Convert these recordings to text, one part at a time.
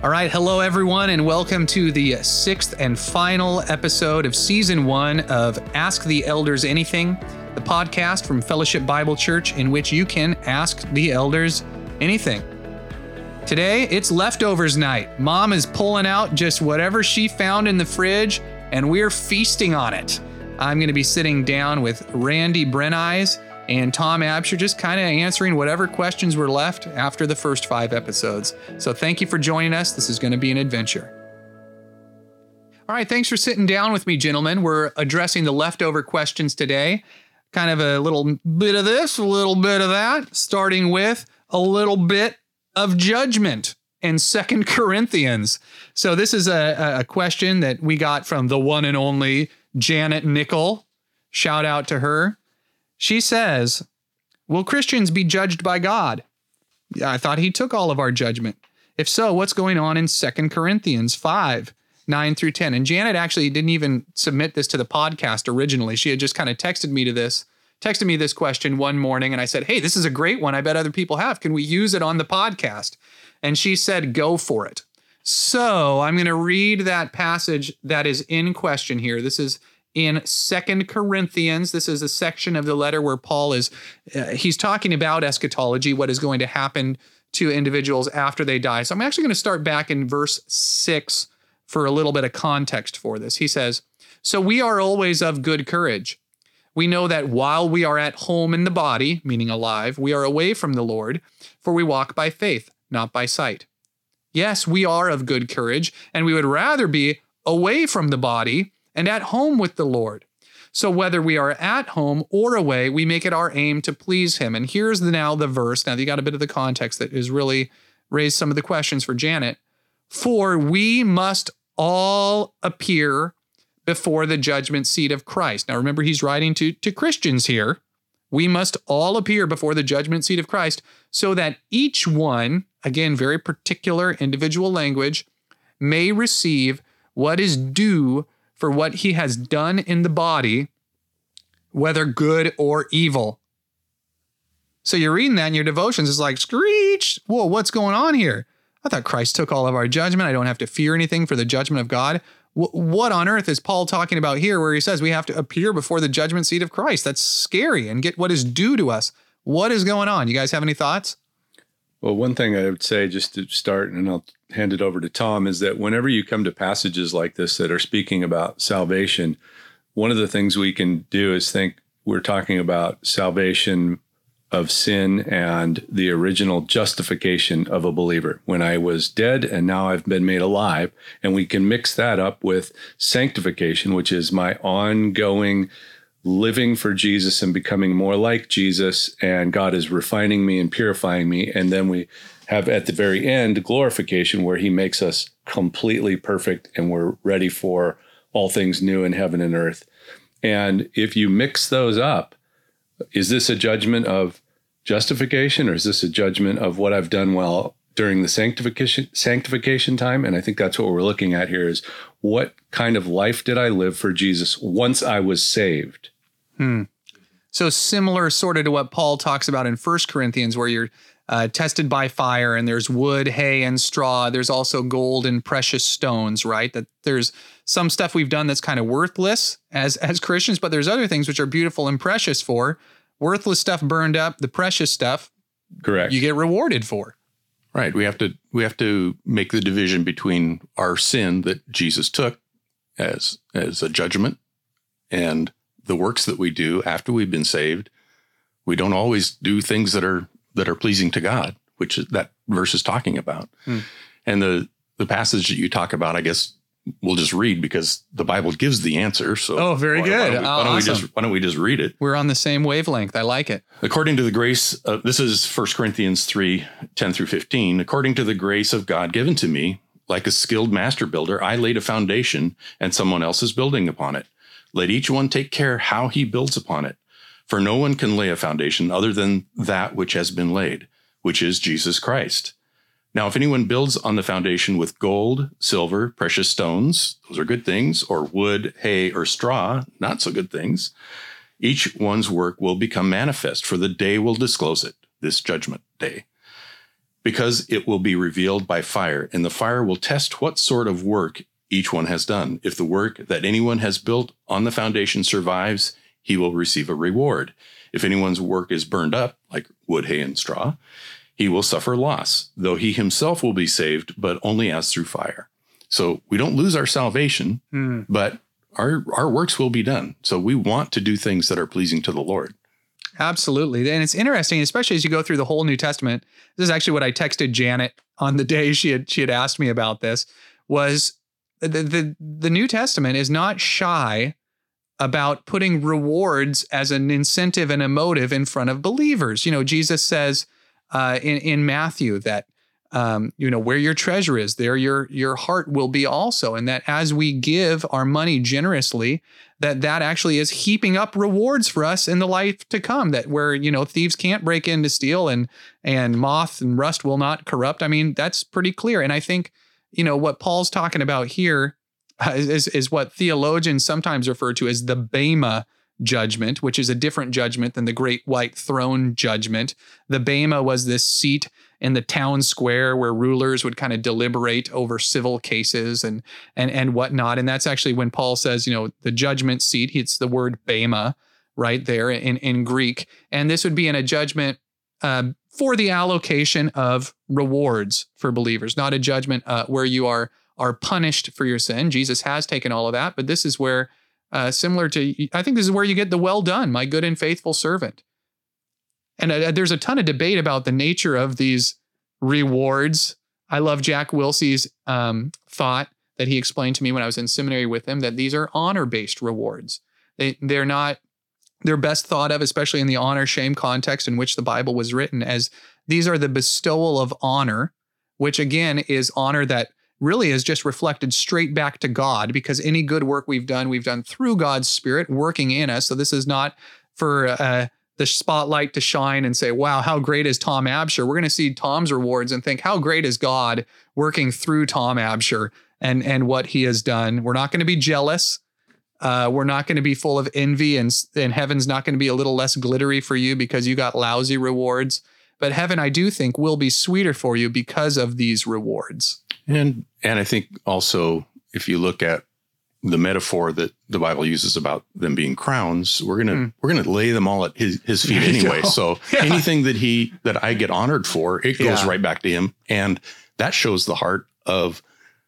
All right, hello everyone, and welcome to the sixth and final episode of season one of Ask the Elders Anything, the podcast from Fellowship Bible Church in which you can ask the elders anything. Today, it's leftovers night. Mom is pulling out just whatever she found in the fridge, and we're feasting on it. I'm going to be sitting down with Randy Brenize and Tom Absher just kind of answering whatever questions were left after the first five episodes. So thank you for joining us. This is going to be an adventure. All right, thanks for sitting down with me, gentlemen. We're addressing the leftover questions today. Kind of a little bit of this, a little bit of that, starting with a little bit of judgment in Second Corinthians. So this is a, a question that we got from the one and only Janet Nickel. Shout out to her. She says, Will Christians be judged by God? I thought he took all of our judgment. If so, what's going on in Second Corinthians 5, 9 through 10? And Janet actually didn't even submit this to the podcast originally. She had just kind of texted me to this, texted me this question one morning, and I said, Hey, this is a great one. I bet other people have. Can we use it on the podcast? And she said, Go for it. So I'm going to read that passage that is in question here. This is in Second Corinthians. This is a section of the letter where Paul is uh, he's talking about eschatology, what is going to happen to individuals after they die. So I'm actually going to start back in verse 6 for a little bit of context for this. He says, "So we are always of good courage. We know that while we are at home in the body, meaning alive, we are away from the Lord, for we walk by faith, not by sight." Yes, we are of good courage, and we would rather be away from the body and at home with the Lord. So whether we are at home or away, we make it our aim to please him. And here's the, now the verse. Now you got a bit of the context that has really raised some of the questions for Janet. For we must all appear before the judgment seat of Christ. Now remember, he's writing to, to Christians here. We must all appear before the judgment seat of Christ so that each one, again, very particular individual language, may receive what is due for what he has done in the body, whether good or evil. So you're reading that in your devotions. It's like, screech. Whoa, what's going on here? I thought Christ took all of our judgment. I don't have to fear anything for the judgment of God. what on earth is Paul talking about here where he says we have to appear before the judgment seat of Christ? That's scary and get what is due to us. What is going on? You guys have any thoughts? Well, one thing I would say just to start, and I'll hand it over to Tom, is that whenever you come to passages like this that are speaking about salvation, one of the things we can do is think we're talking about salvation of sin and the original justification of a believer when I was dead and now I've been made alive. And we can mix that up with sanctification, which is my ongoing living for Jesus and becoming more like Jesus, and God is refining me and purifying me. And then we have at the very end glorification, where He makes us completely perfect and we're ready for all things new in heaven and earth. And if you mix those up, is this a judgment of justification or is this a judgment of what I've done well during the sanctification sanctification time and i think that's what we're looking at here is what kind of life did i live for jesus once i was saved hmm. so similar sort of to what paul talks about in First corinthians where you're uh, tested by fire and there's wood hay and straw. There's also gold and precious stones right? That there's some stuff we've done that's kind of worthless as as christians but there's other things which are beautiful and precious for. Worthless stuff burned up the precious stuff correct. you get rewarded for. Right. We have to we have to make the division between our sin that Jesus took as as a judgment and the works that we do after we've been saved. We don't always do things that are that are pleasing to God, which that verse is talking about. Hmm. And the the passage that you talk about, I guess, we'll just read because the Bible gives the answer. So oh, very why, good. Why don't, we, why, don't awesome. we just, why don't we just read it? We're on the same wavelength. I like it. According to the grace, uh, this is 1 Corinthians 3 10 through 15. According to the grace of God given to me, like a skilled master builder, I laid a foundation and someone else is building upon it. Let each one take care how he builds upon it. For no one can lay a foundation other than that which has been laid, which is Jesus Christ. Now, if anyone builds on the foundation with gold, silver, precious stones, those are good things, or wood, hay, or straw, not so good things, each one's work will become manifest, for the day will disclose it, this judgment day. because it will be revealed by fire, and the fire will test what sort of work each one has done. If the work that anyone has built on the foundation survives, he will receive a reward. If anyone's work is burned up, like wood, hay, and straw, he will suffer loss, though he himself will be saved, but only as through fire. So we don't lose our salvation, Hmm. but our our works will be done. So we want to do things that are pleasing to the Lord. Absolutely. And it's interesting, especially as you go through the whole New Testament. This is actually what I texted Janet on the day she had she had asked me about this was the the, the New Testament is not shy about putting rewards as an incentive and a motive in front of believers. You know, Jesus says uh, in in Matthew that um, you know where your treasure is, there your your heart will be also, and that as we give our money generously, that that actually is heaping up rewards for us in the life to come. That where you know thieves can't break in to steal, and and moth and rust will not corrupt. I mean, that's pretty clear. And I think you know what Paul's talking about here uh, is is what theologians sometimes refer to as the bema judgment, which is a different judgment than the great white throne judgment. The bema was this seat in the town square where rulers would kind of deliberate over civil cases and and and whatnot. And that's actually when Paul says, you know, the judgment seat. It's the word bema right there in in Greek, and this would be in a judgment. Um, for the allocation of rewards for believers, not a judgment uh, where you are are punished for your sin. Jesus has taken all of that, but this is where, uh, similar to, I think this is where you get the well done, my good and faithful servant. And uh, there's a ton of debate about the nature of these rewards. I love Jack Wilsey's um, thought that he explained to me when I was in seminary with him that these are honor based rewards. They they're not they're best thought of, especially in the honor shame context in which the Bible was written, as these are the bestowal of honor, which again is honor that really is just reflected straight back to God because any good work we've done, we've done through God's Spirit working in us. So this is not for uh, the spotlight to shine and say, wow, how great is Tom Absher? We're going to see Tom's rewards and think, how great is God working through Tom Absher and, and what he has done? We're not going to be jealous. Uh, we're not going to be full of envy, and, and heaven's not going to be a little less glittery for you because you got lousy rewards. But heaven, I do think, will be sweeter for you because of these rewards. And and I think also if you look at the metaphor that the Bible uses about them being crowns, we're gonna Mm. we're gonna lay them all at his his feet anyway. So Yeah. anything that he that I get honored for, it goes Yeah. right back to him, and that shows the heart of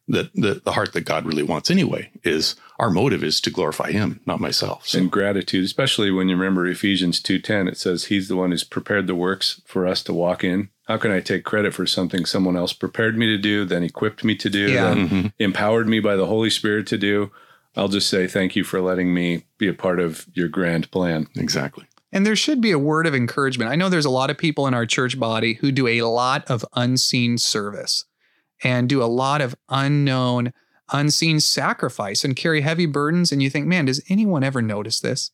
the, the the heart that God really wants anyway. Is our motive is to glorify Him, not myself. So and gratitude, especially when you remember Ephesians 2:10 it says he's the one who's prepared the works for us to walk in. How can I take credit for something someone else prepared me to do, then equipped me to do, Yeah. then Mhm. empowered me by the Holy Spirit to do? I'll just say thank you for letting me be a part of your grand plan. exactly. And there should be a word of encouragement. I know there's a lot of people in our church body who do a lot of unseen service and do a lot of unknown, unseen sacrifice and carry heavy burdens. And you think, man, does anyone ever notice this?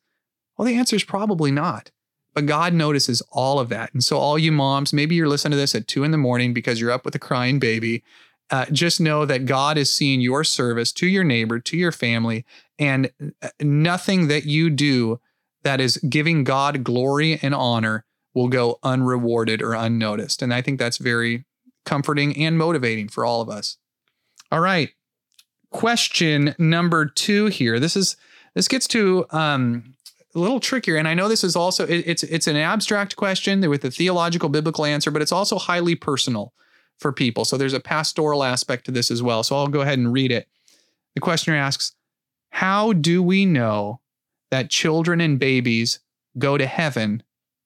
Well, the answer is probably not. But God notices all of that. And so, all you moms, maybe you're listening to this at two in the morning because you're up with a crying baby. Uh, just know that God is seeing your service to your neighbor, to your family, and uh, nothing that you do that is giving God glory and honor will go unrewarded or unnoticed. And I think that's very comforting and motivating for all of us. All right. Question number two here. This is this gets to um, a little trickier, and I know this is also it, it's it's an abstract question with a theological biblical answer, but it's also highly personal for people. So there's a pastoral aspect to this as well. So I'll go ahead and read it. The questioner asks, "How do we know that children and babies go to heaven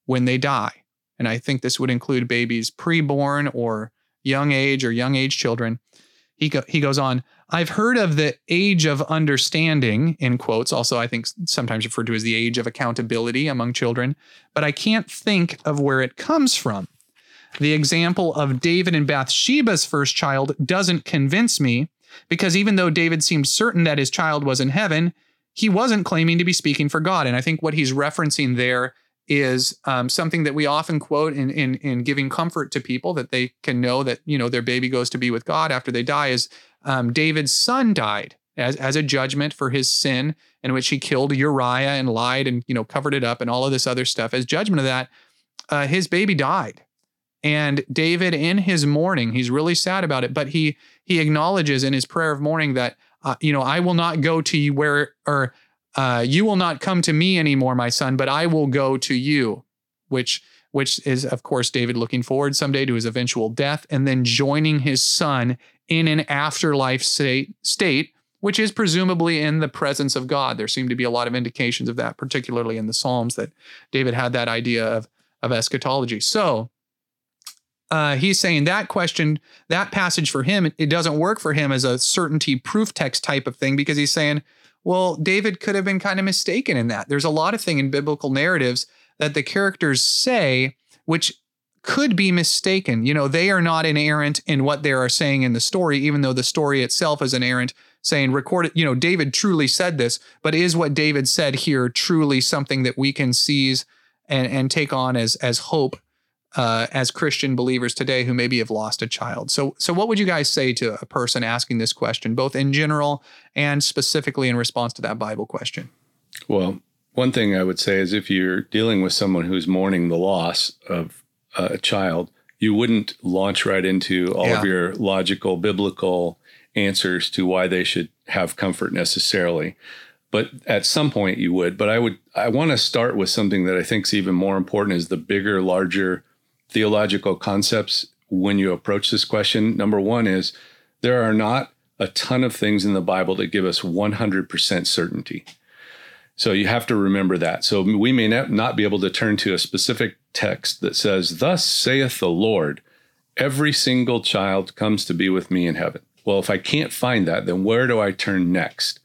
when they die?" And I think this would include babies preborn or young age or young age children. He, go, he goes on, I've heard of the age of understanding, in quotes, also I think sometimes referred to as the age of accountability among children, but I can't think of where it comes from. The example of David and Bathsheba's first child doesn't convince me because even though David seemed certain that his child was in heaven, he wasn't claiming to be speaking for God. And I think what he's referencing there is um, something that we often quote in, in in giving comfort to people that they can know that you know their baby goes to be with God after they die. Is um, David's son died as as a judgment for his sin in which he killed Uriah and lied and you know covered it up and all of this other stuff as judgment of that. Uh, his baby died, And David, in his mourning, he's really sad about it, but he he acknowledges in his prayer of mourning that uh, you know I will not go to where or uh, you will not come to me anymore, my son, but I will go to you, which which is of course David looking forward someday to his eventual death and then joining his son in an afterlife state state which is presumably in the presence of God. There seem to be a lot of indications of that, particularly in the Psalms, that David had that idea of, of eschatology. So uh, he's saying that question, that passage for him, it doesn't work for him as a certainty proof text type of thing because he's saying, well, David could have been kind of mistaken in that. There's a lot of thing in biblical narratives that the characters say, which could be mistaken. You know, they are not inerrant in what they are saying in the story, even though the story itself is inerrant saying recorded, you know, David truly said this, but is what David said here truly something that we can seize and, and take on as as hope uh, as Christian believers today who maybe have lost a child. So, so what would you guys say to a person asking this question, both in general and specifically in response to that Bible question? Well, one thing I would say is if you're dealing with someone who's mourning the loss of a child, you wouldn't launch right into all yeah. of your logical, biblical answers to why they should have comfort necessarily. But at some point you would. But I would I want to start with something that I think is even more important is the bigger, larger theological concepts when you approach this question. Number one is there are not a ton of things in the Bible that give us 100% certainty. So you have to remember that. So we may not be able to turn to a specific text that says, Thus saith the Lord, every single child comes to be with me in heaven. Well, if I can't find that, then where do I turn next?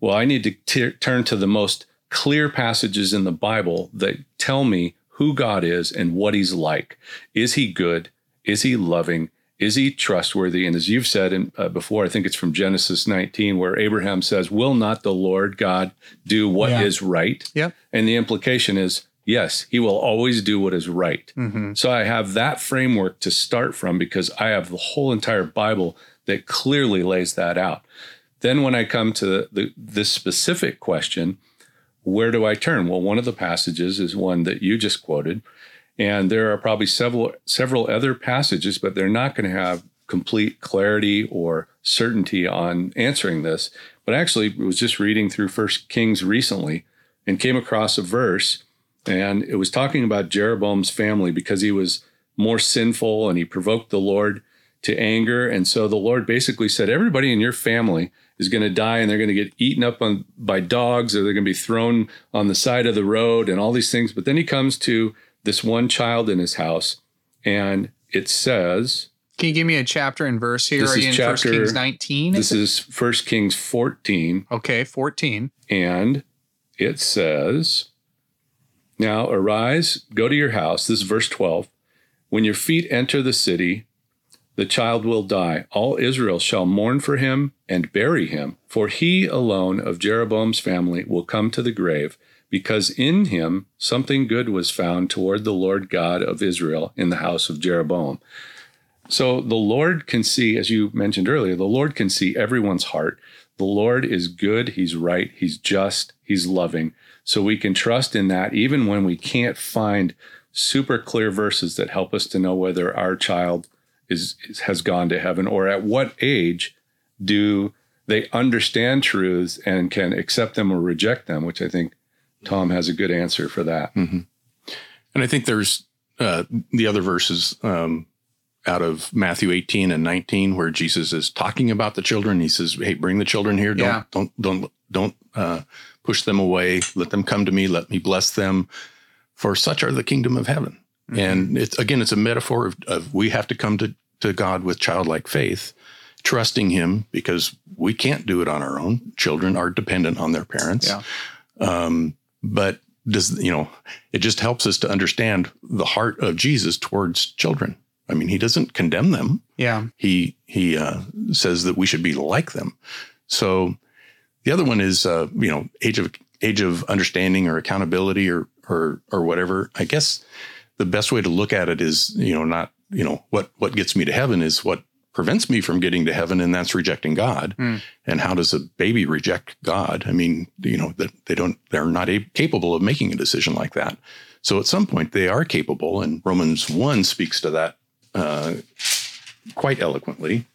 Well, I need to t- turn to the most clear passages in the Bible that tell me who God is and what he's like. Is he good? Is he loving? Is he trustworthy? And as you've said in, uh, before, I think it's from Genesis 19, where Abraham says, Will not the Lord God do what yeah. is right? Yeah. And the implication is, yes, he will always do what is right. Mm-hmm. So I have that framework to start from because I have the whole entire Bible that clearly lays that out. Then, when I come to the, this specific question, where do I turn? Well, one of the passages is one that you just quoted, and there are probably several several other passages, but they're not going to have complete clarity or certainty on answering this. But actually, I was just reading through First Kings recently and came across a verse, and it was talking about Jeroboam's family because he was more sinful and he provoked the Lord to anger. And so the Lord basically said, everybody in your family is going to die and they're going to get eaten up on, by dogs or they're going to be thrown on the side of the road and all these things. But then he comes to this one child in his house and it says, can you give me a chapter and verse here? This Are you in chapter, 1 Kings 19? This is, is 1 Kings 14. Okay, 14. And it says, Now arise, go to your house. This is verse 12. When your feet enter the city, the child will die. All Israel shall mourn for him and bury him, for he alone of Jeroboam's family will come to the grave, because in him something good was found toward the Lord God of Israel in the house of Jeroboam. So the Lord can see, as you mentioned earlier, the Lord can see everyone's heart. The Lord is good, He's right, He's just, He's loving. So we can trust in that even when we can't find super clear verses that help us to know whether our child is, has gone to heaven, or at what age do they understand truths and can accept them or reject them? Which I think Tom has a good answer for that. Mm-hmm. And I think there's uh, the other verses um, out of Matthew 18 and 19 where Jesus is talking about the children. He says, "Hey, bring the children here. Don't yeah. don't don't don't uh, push them away. Let them come to me. Let me bless them, for such are the kingdom of heaven." Mm-hmm. And it's again, it's a metaphor of, of we have to come to, to God with childlike faith, trusting Him because we can't do it on our own. Children are dependent on their parents. Yeah. Um, but does you know it just helps us to understand the heart of Jesus towards children. I mean, he doesn't condemn them. Yeah. He he uh, says that we should be like them. So the other one is uh, you know age of age of understanding or accountability or or or whatever. I guess the best way to look at it is, you know, not, you know, what what gets me to heaven is what prevents me from getting to heaven, and that's rejecting God. Mm. And how does a baby reject God? I mean, you know, that they don't, they're not a- capable of making a decision like that. So at some point they are capable, and Romans 1 speaks to that uh, quite eloquently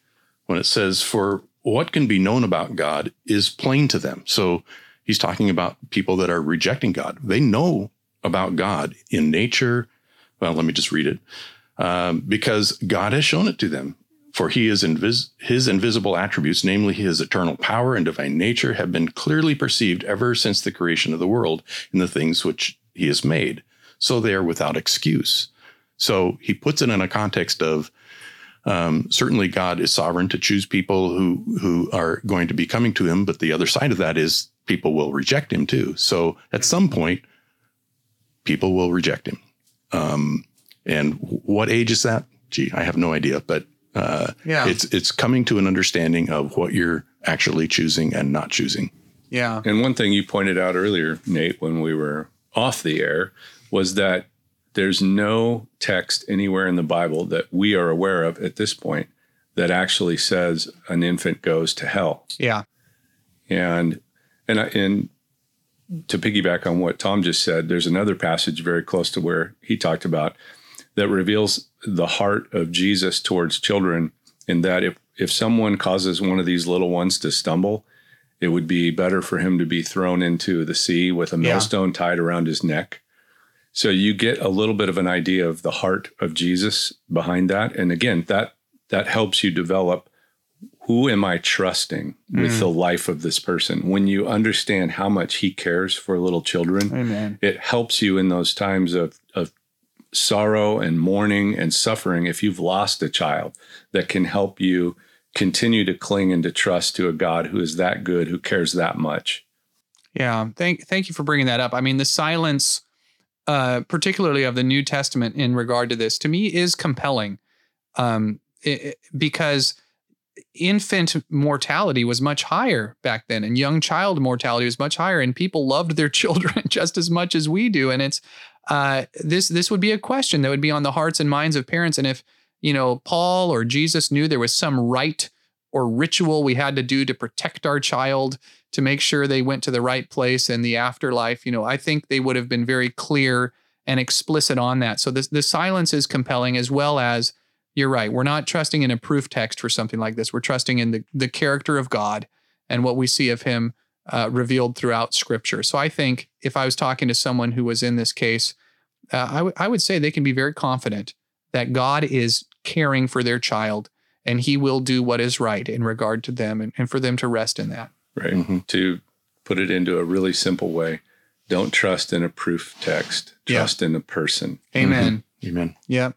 when it says, For what can be known about God is plain to them. So he's talking about people that are rejecting God. They know about God in nature. Well, let me just read it. Um, because God has shown it to them. For he is invis- his invisible attributes, namely his eternal power and divine nature, have been clearly perceived ever since the creation of the world in the things which he has made. So they are without excuse. So he puts it in a context of um, certainly God is sovereign to choose people who who are going to be coming to him, but the other side of that is people will reject him too. So at some point, people will reject him. Um, and what age is that? Gee, I have no idea, but uh, Yeah. it's it's coming to an understanding of what you're actually choosing and not choosing. Yeah. And one thing you pointed out earlier, Nate, when we were off the air, was that there's no text anywhere in the Bible that we are aware of at this point that actually says an infant goes to hell. Yeah. And and I, and to piggyback on what Tom just said, there's another passage very close to where he talked about that reveals the heart of Jesus towards children in that if if someone causes one of these little ones to stumble, it would be better for him to be thrown into the sea with a Yeah. millstone tied around his neck. So you get a little bit of an idea of the heart of Jesus behind that. And again, that that helps you develop who am I trusting with Mm. the life of this person? When you understand how much he cares for little children, Amen. it helps you in those times of sorrow and mourning and suffering if you've lost a child that can help you continue to cling and to trust to a God who is that good, who cares that much. Yeah, thank thank you for bringing that up. I mean, the silence, uh, particularly of the New Testament in regard to this, to me is compelling, um, it- because infant mortality was much higher back then, and young child mortality was much higher, and people loved their children just as much as we do. And it's uh, this this would be a question that would be on the hearts and minds of parents. And if you know Paul or Jesus knew there was some rite or ritual we had to do to protect our child to make sure they went to the right place in the afterlife. You know, I think they would have been very clear and explicit on that. So this the silence is compelling as well as you're right. We're not trusting in a proof text for something like this. We're trusting in the the character of God and what we see of him uh, revealed throughout scripture. So I think if I was talking to someone who was in this case, uh, I would- I would say they can be very confident that God is caring for their child and he will do what is right in regard to them and, and for them to rest in that. Right. Mhm. To put it into a really simple way, don't trust in a proof text, Yeah. trust in a person. Amen. Amen. Yep.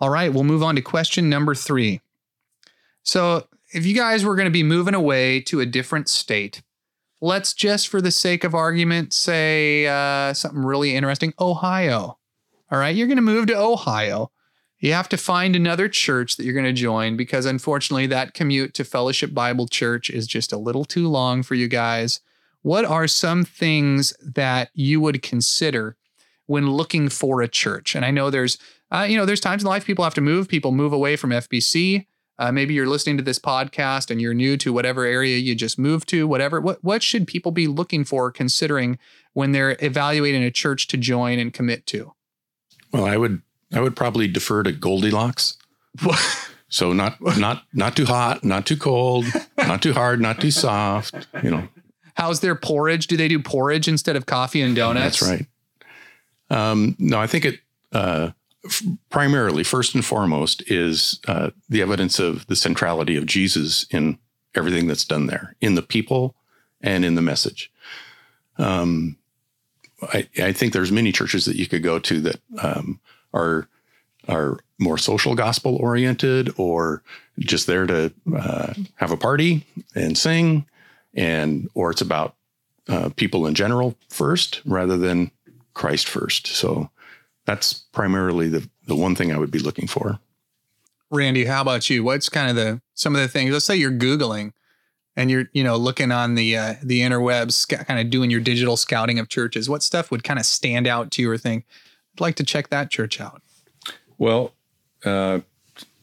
All right, we'll move on to question number three. So, if you guys were going to be moving away to a different state, let's just for the sake of argument say uh, something really interesting Ohio. All right, you're going to move to Ohio. You have to find another church that you're going to join because unfortunately, that commute to Fellowship Bible Church is just a little too long for you guys. What are some things that you would consider when looking for a church? And I know there's uh, you know, there's times in life people have to move. People move away from FBC. Uh, maybe you're listening to this podcast and you're new to whatever area you just moved to. Whatever. What what should people be looking for, considering when they're evaluating a church to join and commit to? Well, I would I would probably defer to Goldilocks. So not not not too hot, not too cold, not too hard, not too soft. You know, How's their porridge? Do they do porridge instead of coffee and donuts? that's right. Um, no, I think it uh, primarily, first and foremost, is uh, the evidence of the centrality of Jesus in everything that's done there, in the people and in the message. Um, I, I think there's many churches that you could go to that um, are are more social gospel oriented or just there to uh, have a party and sing and or it's about uh, people in general first rather than christ first so that's primarily the, the one thing i would be looking for Randy, how about you? What's kind of the some of the things? Let's say you're googling and you're you know looking on the uh, the interwebs, sc- kind of doing your digital scouting of churches. What stuff would kind of stand out to you or think I'd like to check that church out? Well, uh,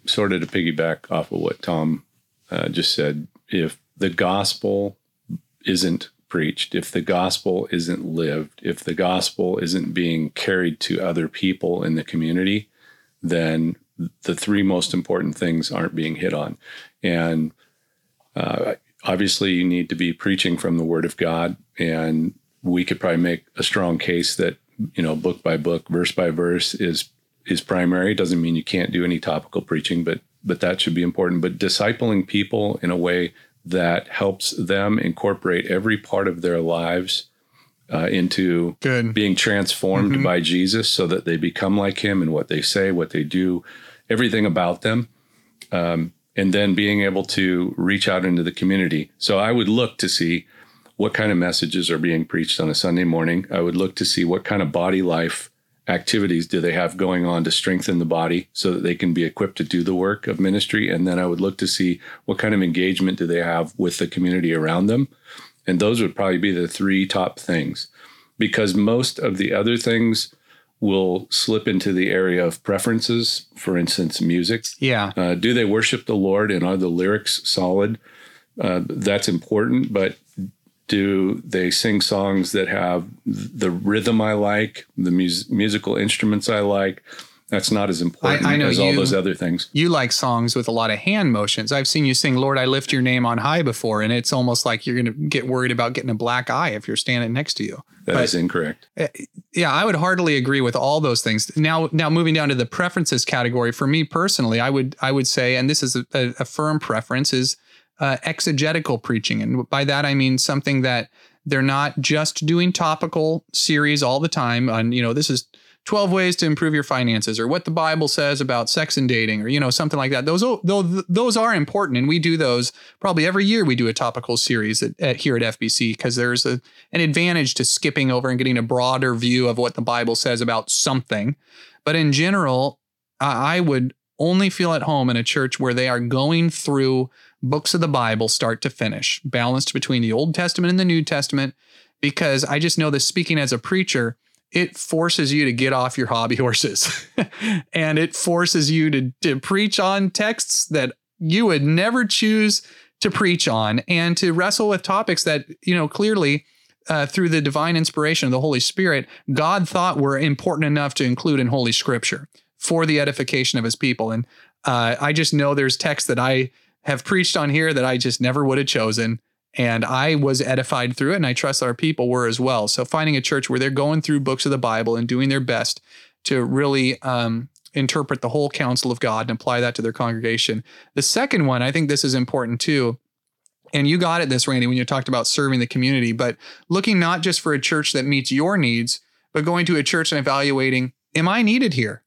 sort of to piggyback off of what Tom uh, just said, if the gospel isn't preached, if the gospel isn't lived, if the gospel isn't being carried to other people in the community, then the three most important things aren't being hit on. And uh, obviously, you need to be preaching from the Word of God. And we could probably make a strong case that you know book by book, verse by verse is is primary. Doesn't mean you can't do any topical preaching, but but that should be important. But discipling people in a way that helps them incorporate every part of their lives uh, into Good. being transformed mm-hmm. by Jesus so that they become like him in what they say, what they do, everything about them. Um, and then being able to reach out into the community. So I would look to see what kind of messages are being preached on a Sunday morning. I would look to see what kind of body life activities do they have going on to strengthen the body so that they can be equipped to do the work of ministry? And then i would look to see what kind of engagement do they have with the community around them. And those would probably be the three top things because most of the other things will slip into the area of preferences for instance music. Yeah. Uh, do they worship the lord and are the lyrics solid? Uh, that's important but do they sing songs that have the rhythm I like, the mus- musical instruments I like? That's not as important I, I as you, all those other things. You like songs with a lot of hand motions. I've seen you sing "Lord, I Lift Your Name on High" before, and it's almost like you're going to get worried about getting a black eye if you're standing next to you. That but, is incorrect. Eh, yeah, I would heartily agree with all those things. Now, now moving down to the preferences category, for me personally, I would I would say, and this is a, a, a firm preference, is uh, exegetical preaching. And by that, I mean something that they're not just doing topical series all the time on, you know, this is 12 ways to improve your finances or what the Bible says about sex and dating or, you know, something like that. Those, those, are important. And we do those probably every year we do a topical series at, at here at FBC because there's a, an advantage to skipping over and getting a broader view of what the Bible says about something. But in general, I would only feel at home in a church where they are going through books of the Bible start to finish, balanced between the Old Testament and the New Testament, because I just know that speaking as a preacher, it forces you to get off your hobby horses and it forces you to, to preach on texts that you would never choose to preach on and to wrestle with topics that, you know, clearly uh, through the divine inspiration of the Holy Spirit, God thought were important enough to include in Holy Scripture for the edification of his people. And uh, I just know there's texts that I have preached on here that I just never would have chosen. And I was edified through it, and I trust our people were as well. So finding a church where they're going through books of the Bible and doing their best to really um, interpret the whole counsel of God and apply that to their congregation. The second one, I think this is important too. And you got at this, Randy, when you talked about serving the community, but looking not just for a church that meets your needs, but going to a church and evaluating, am I needed here?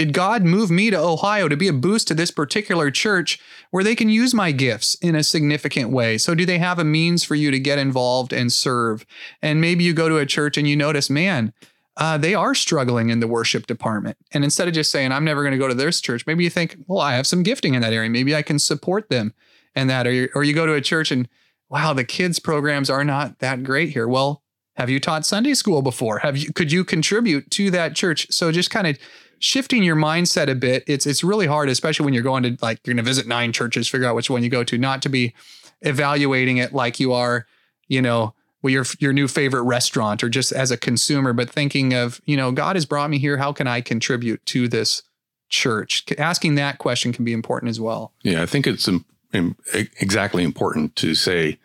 Did God move me to Ohio to be a boost to this particular church where they can use my gifts in a significant way? So, do they have a means for you to get involved and serve? And maybe you go to a church and you notice, man, uh, they are struggling in the worship department. And instead of just saying, I'm never going to go to this church, maybe you think, well, I have some gifting in that area. Maybe I can support them and that. Or or you go to a church and, wow, the kids' programs are not that great here. Well, have you taught Sunday school before? Have you could you contribute to that church? So just kind of shifting your mindset a bit. It's it's really hard, especially when you're going to like you're going to visit nine churches, figure out which one you go to, not to be evaluating it like you are, you know, well, your your new favorite restaurant or just as a consumer, but thinking of, you know, God has brought me here. How can I contribute to this church? Asking that question can be important as well. Yeah, I think it's exactly important to say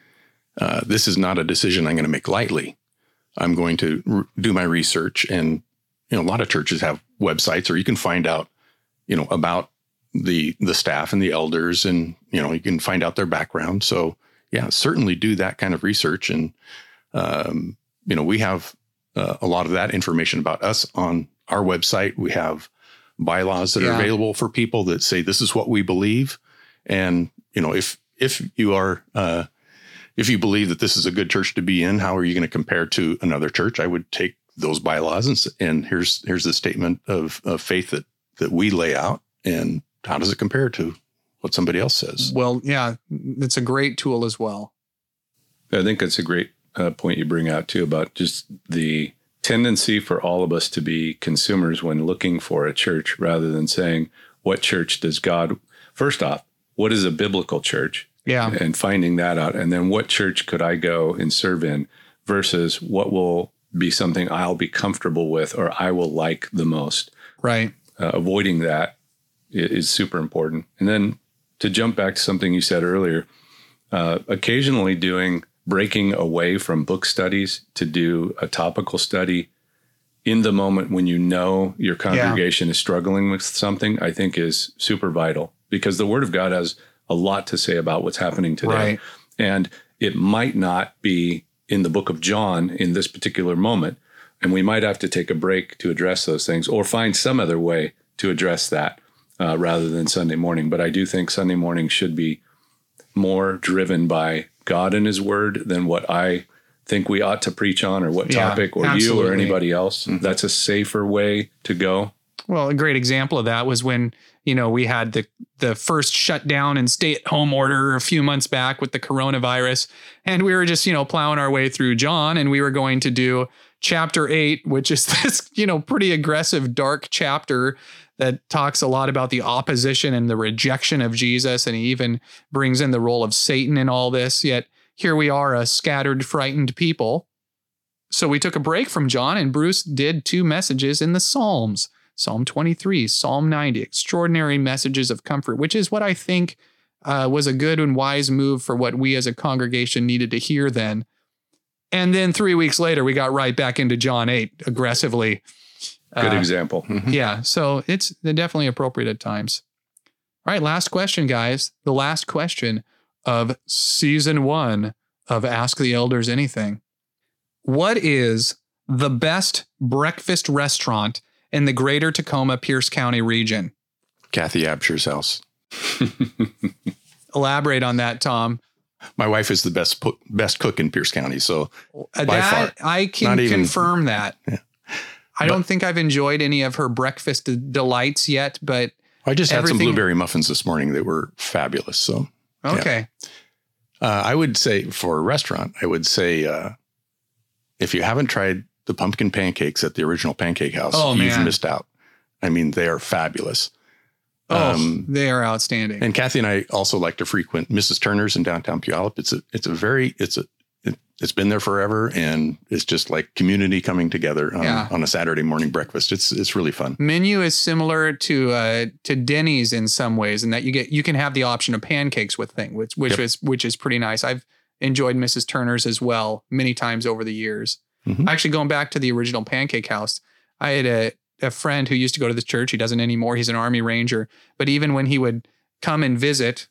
uh, this is not a decision I'm going to make lightly. I'm going to do my research and you know, a lot of churches have websites or you can find out, you know, about the the staff and the elders and you know you can find out their background. So yeah certainly do that kind of research. And um, you know we have uh, a lot of that information about us on our website. We have bylaws that yeah. are available for people that say this is what we believe. And you know if if you are uh, if you believe that this is a good church to be in how are you going to compare to another church? I would take those bylaws. And, and here's here's the statement of, of faith that that we lay out. And how does it compare to what somebody else says? Well yeah it's a great tool as well. I think that's a great uh, point you bring out too about just the tendency for all of us to be consumers when looking for a church rather than saying what church does god first off what is a biblical church? Yeah. and finding that out. And then what church could I go and serve in versus what will be something I'll be comfortable with or I will like the most. Right. Uh, avoiding that is, is super important. And then to jump back to something you said earlier, uh, occasionally doing breaking away from book studies to do a topical study in the moment when you know your congregation is struggling with something, I think is super vital because the Word of God has a lot to say about what's happening today. Right. And it might not be in the book of John in this particular moment. And we might have to take a break to address those things or find some other way to address that uh, rather than Sunday morning. But I do think Sunday morning should be more driven by God and His Word than what I think we ought to preach on or what Yeah, topic or you or anybody else. That's a safer way to go. Well, a great example of that was when you know we had the the first shutdown and stay at home order a few months back with the coronavirus, and we were just you know plowing our way through John, and we were going to do chapter eight, which is this you know pretty aggressive, dark chapter that talks a lot about the opposition and the rejection of Jesus, and he even brings in the role of Satan in all this. Yet here we are, a scattered, frightened people. So we took a break from John, and Bruce did two messages in the Psalms. Psalm 23, Psalm 90, extraordinary messages of comfort, which is what I think uh, was a good and wise move for what we as a congregation needed to hear then. And then three weeks later, we got right back into John 8 aggressively. Good Uh, example. yeah, so it's definitely appropriate at times. All right, last question, guys. The last question of season one of Ask the Elders Anything. What is the best breakfast restaurant in the greater Tacoma Pierce County region? Kathy Absher's house. Elaborate on that, Tom. My wife is the best best cook in Pierce County, so Uh, By that I can Not even- confirm that. Yeah. I don't think I've enjoyed any of her breakfast delights yet, but I just had some blueberry muffins this morning that were fabulous. So okay. uh, I would say for a restaurant, I would say uh, if you haven't tried the pumpkin pancakes at the original Pancake House, Oh, you've man. missed out. I mean, they are fabulous. Oh, Um, they are outstanding. And Kathy and I also like to frequent Mrs. Turner's in downtown Puyallup. It's a it's a very it's a it, it's been there forever, and it's just like community coming together on, Yeah. on a Saturday morning breakfast. It's it's really fun. menu is similar to uh, to Denny's in some ways, in that you get you can have the option of pancakes with thing, which which Yep. is which is pretty nice. I've enjoyed Mrs. Turner's as well many times over the years. Mhm. Actually, going back to the original Pancake House, I had a a friend who used to go to the church. He doesn't anymore. He's an Army Ranger, but even when he would come and visit,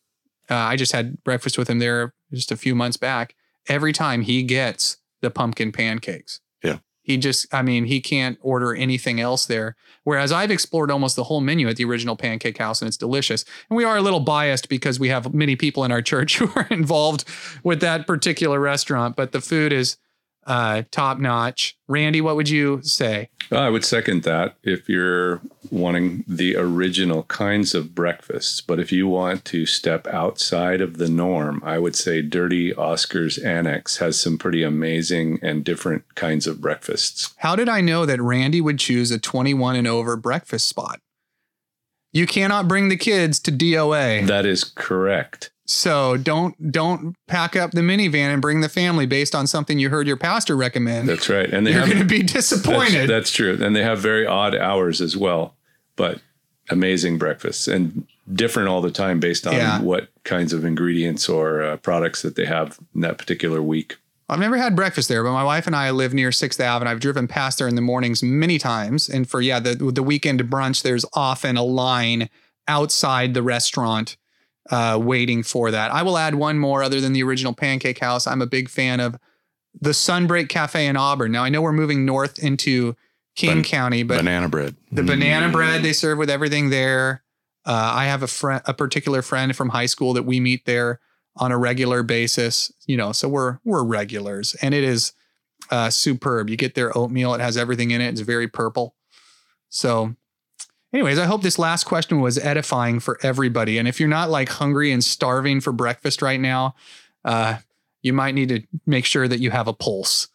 uh, I just had breakfast with him there just a few months back. Every time he gets the pumpkin pancakes. Yeah. He just, I mean, he can't order anything else there. Whereas I've explored almost the whole menu at the original Pancake House and it's delicious. And we are a little biased because we have many people in our church who are involved with that particular restaurant, but the food is uh, top notch. Randy, what would you say? I would second that if you're wanting the original kinds of breakfasts. But if you want to step outside of the norm, I would say Dirty Oscar's Annex has some pretty amazing and different kinds of breakfasts. How did I know that Randy would choose a 21 and over breakfast spot? You cannot bring the kids to DOA. That is correct. So don't don't pack up the minivan and bring the family based on something you heard your pastor recommend. That's right. And You're going to be that's, disappointed. that's true. And they have very odd hours as well, but amazing breakfasts and different all the time based on Yeah. what kinds of ingredients or uh, products that they have in that particular week. I've never had breakfast there, but my wife and I live near Sixth Ave, and I've driven past there in the mornings many times. And for yeah, the the weekend brunch, there's often a line outside the restaurant uh, waiting for that. I will add one more, other than the original Pancake House. I'm a big fan of the Sunbreak Cafe in Auburn. Now I know we're moving north into King Ban- County, but banana bread. the banana bread they serve with everything there. Uh, I have a friend, a particular friend from high school that we meet there on a regular basis. You know, so we're we're regulars, and it is uh, superb. You get their oatmeal; it has everything in it. It's very purple. So, anyways, I hope this last question was edifying for everybody. And if you're not like hungry and starving for breakfast right now, uh, you might need to make sure that you have a pulse.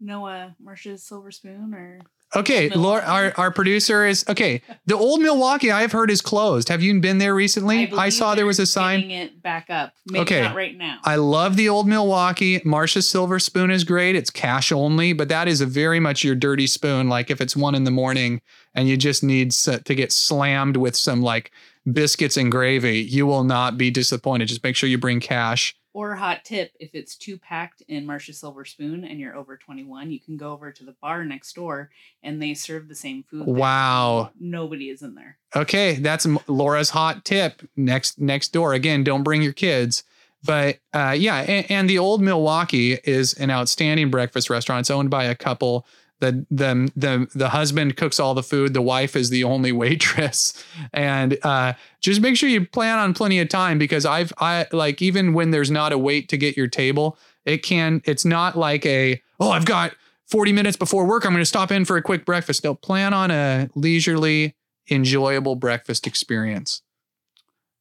Noah Marsh's silver spoon or Okay, Laura, our, our producer is okay. The old Milwaukee I've heard is closed. Have you been there recently? I, believe saw there was a sign. it back up. Maybe Okay. not right now. I love the old Milwaukee. Marcia's Silver Spoon is great. It's cash only, but that is a very much your dirty spoon. Like if it's one in the morning and you just need to get slammed with some like biscuits and gravy, you will not be disappointed. Just make sure you bring cash. Or hot tip, if it's two packed in Marcia Silver Spoon and you're over 21, you can go over to the bar next door and they serve the same food. Wow. Nobody is in there. Okay, that's Laura's hot tip. Next next door. Again, don't bring your kids. But uh, yeah, and, and the old Milwaukee is an outstanding breakfast restaurant. It's owned by a couple. The the the the husband cooks all the food. The wife is the only waitress, and uh, just make sure you plan on plenty of time because I've I like even when there's not a wait to get your table, it can. It's not like a oh I've got 40 minutes before work. I'm going to stop in for a quick breakfast. No, plan on a leisurely enjoyable breakfast experience.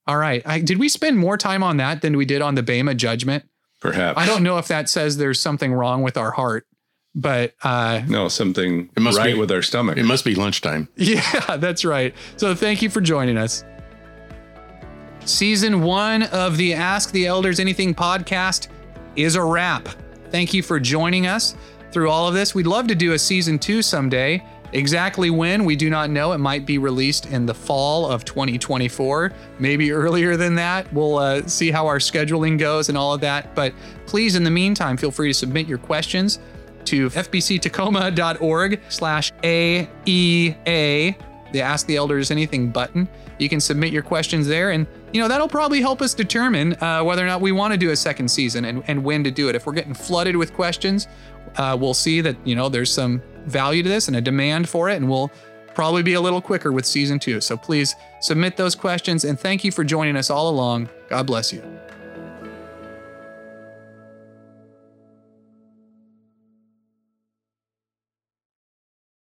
All right. I, did we spend more time on that than we did on the Bema judgment? Perhaps. I don't know if that says there's something wrong with our heart, but uh, No, something It must right be- with our stomach. It must be lunchtime. yeah, that's right. So thank you for joining us. Season one of the Ask the Elders Anything podcast is a wrap. Thank you for joining us through all of this. We'd love to do a season two someday. Exactly when, we do not know. It might be released in the fall of 2024, maybe earlier than that. We'll uh, see how our scheduling goes and all of that. But please, in the meantime, feel free to submit your questions to fbctacoma.org slash AEA, the Ask the Elders Anything button. You can submit your questions there, and you know that'll probably help us determine uh, whether or not we want to do a second season and, and when to do it. If we're getting flooded with questions, uh, we'll see that you know there's some value to this and a demand for it, and we'll probably be a little quicker with season two. So please submit those questions, and thank you for joining us all along. God bless you.